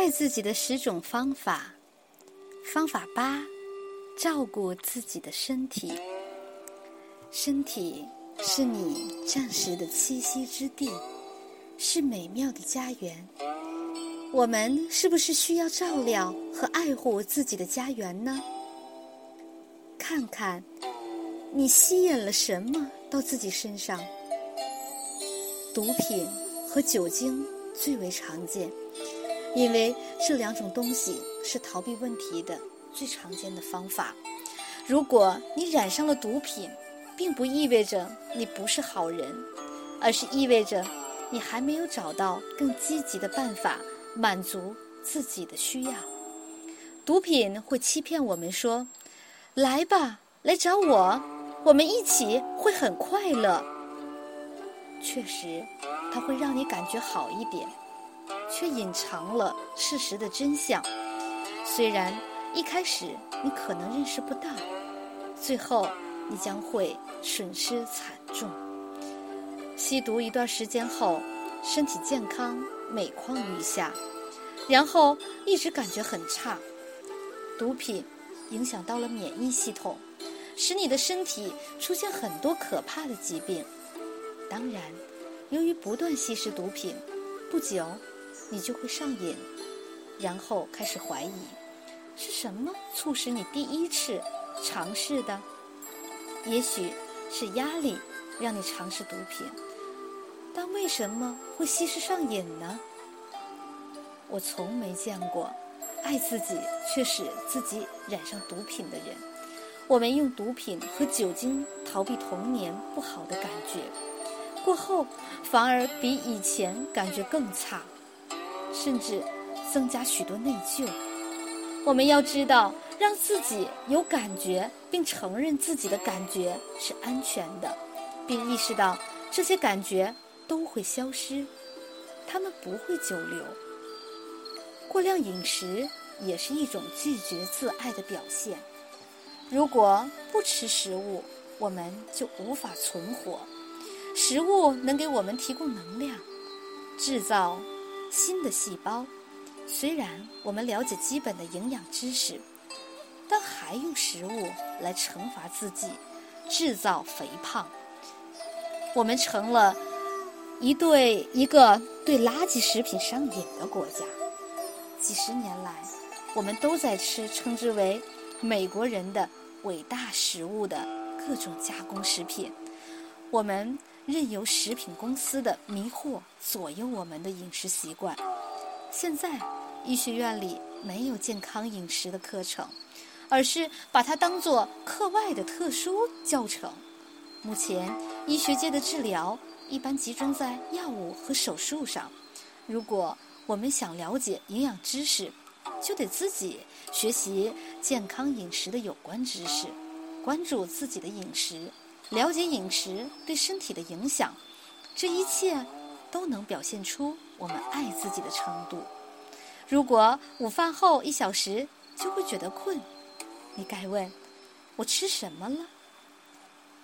爱自己的十种方法，方法八：照顾自己的身体。身体是你暂时的栖息之地，是美妙的家园。我们是不是需要照料和爱护自己的家园呢？看看，你吸引了什么到自己身上？毒品和酒精最为常见，因为这两种东西是逃避问题的最常见的方法。如果你染上了毒品，并不意味着你不是好人，而是意味着你还没有找到更积极的办法满足自己的需要。毒品会欺骗我们说。来吧，来找我，我们一起会很快乐。确实，它会让你感觉好一点，却隐藏了事实的真相。虽然一开始你可能认识不到，最后你将会损失惨重。吸毒一段时间后，身体健康每况愈下，然后一直感觉很差。毒品。影响到了免疫系统，使你的身体出现很多可怕的疾病。当然，由于不断吸食毒品，不久你就会上瘾，然后开始怀疑是什么促使你第一次尝试的？也许是压力让你尝试毒品，但为什么会吸食上瘾呢？我从没见过。爱自己却使自己染上毒品的人，我们用毒品和酒精逃避童年不好的感觉，过后反而比以前感觉更差，甚至增加许多内疚。我们要知道，让自己有感觉，并承认自己的感觉是安全的，并意识到这些感觉都会消失，他们不会久留。过量饮食也是一种拒绝自爱的表现。如果不吃食物，我们就无法存活。食物能给我们提供能量，制造新的细胞。虽然我们了解基本的营养知识，但还用食物来惩罚自己，制造肥胖。我们成了一对一个对垃圾食品上瘾的国家。几十年来，我们都在吃称之为“美国人的伟大食物”的各种加工食品。我们任由食品公司的迷惑左右我们的饮食习惯。现在，医学院里没有健康饮食的课程，而是把它当作课外的特殊教程。目前，医学界的治疗一般集中在药物和手术上。如果我们想了解营养知识，就得自己学习健康饮食的有关知识，关注自己的饮食，了解饮食对身体的影响。这一切都能表现出我们爱自己的程度。如果午饭后一小时就会觉得困，你该问：我吃什么了？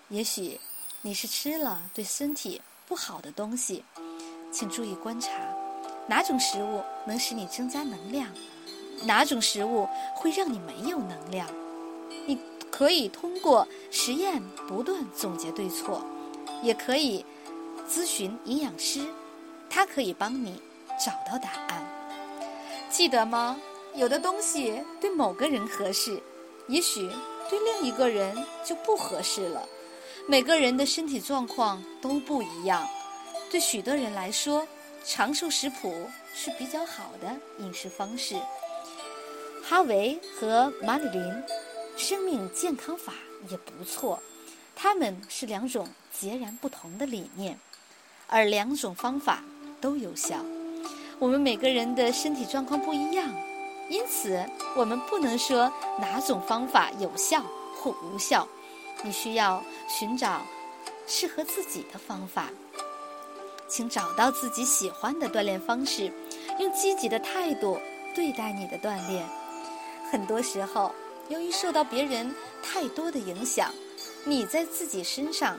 也许你是吃了对身体不好的东西，请注意观察。哪种食物能使你增加能量？哪种食物会让你没有能量？你可以通过实验不断总结对错，也可以咨询营养师，他可以帮你找到答案。记得吗？有的东西对某个人合适，也许对另一个人就不合适了。每个人的身体状况都不一样，对许多人来说。长寿食谱是比较好的饮食方式。哈维和马里琳生命健康法也不错，他们是两种截然不同的理念，而两种方法都有效。我们每个人的身体状况不一样，因此我们不能说哪种方法有效或无效。你需要寻找适合自己的方法。请找到自己喜欢的锻炼方式，用积极的态度对待你的锻炼。很多时候，由于受到别人太多的影响，你在自己身上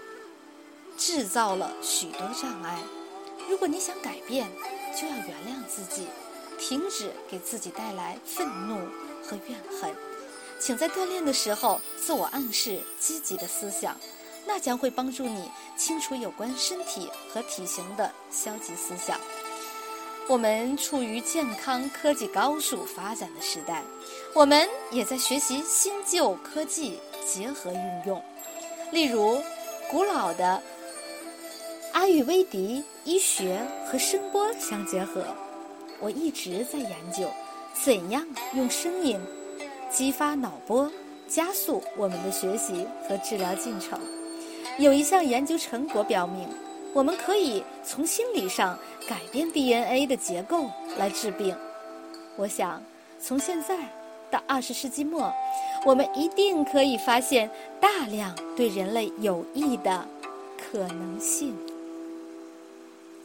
制造了许多障碍。如果你想改变，就要原谅自己，停止给自己带来愤怒和怨恨，请在锻炼的时候自我暗示积极的思想，那将会帮助你清除有关身体和体型的消极思想。我们处于健康科技高速发展的时代，我们也在学习新旧科技结合运用，例如古老的阿育威迪医学和声波相结合。我一直在研究怎样用声音激发脑波，加速我们的学习和治疗进程。有一项研究成果表明，我们可以从心理上改变 DNA 的结构来治病。我想，从现在到二十世纪末，我们一定可以发现大量对人类有益的可能性。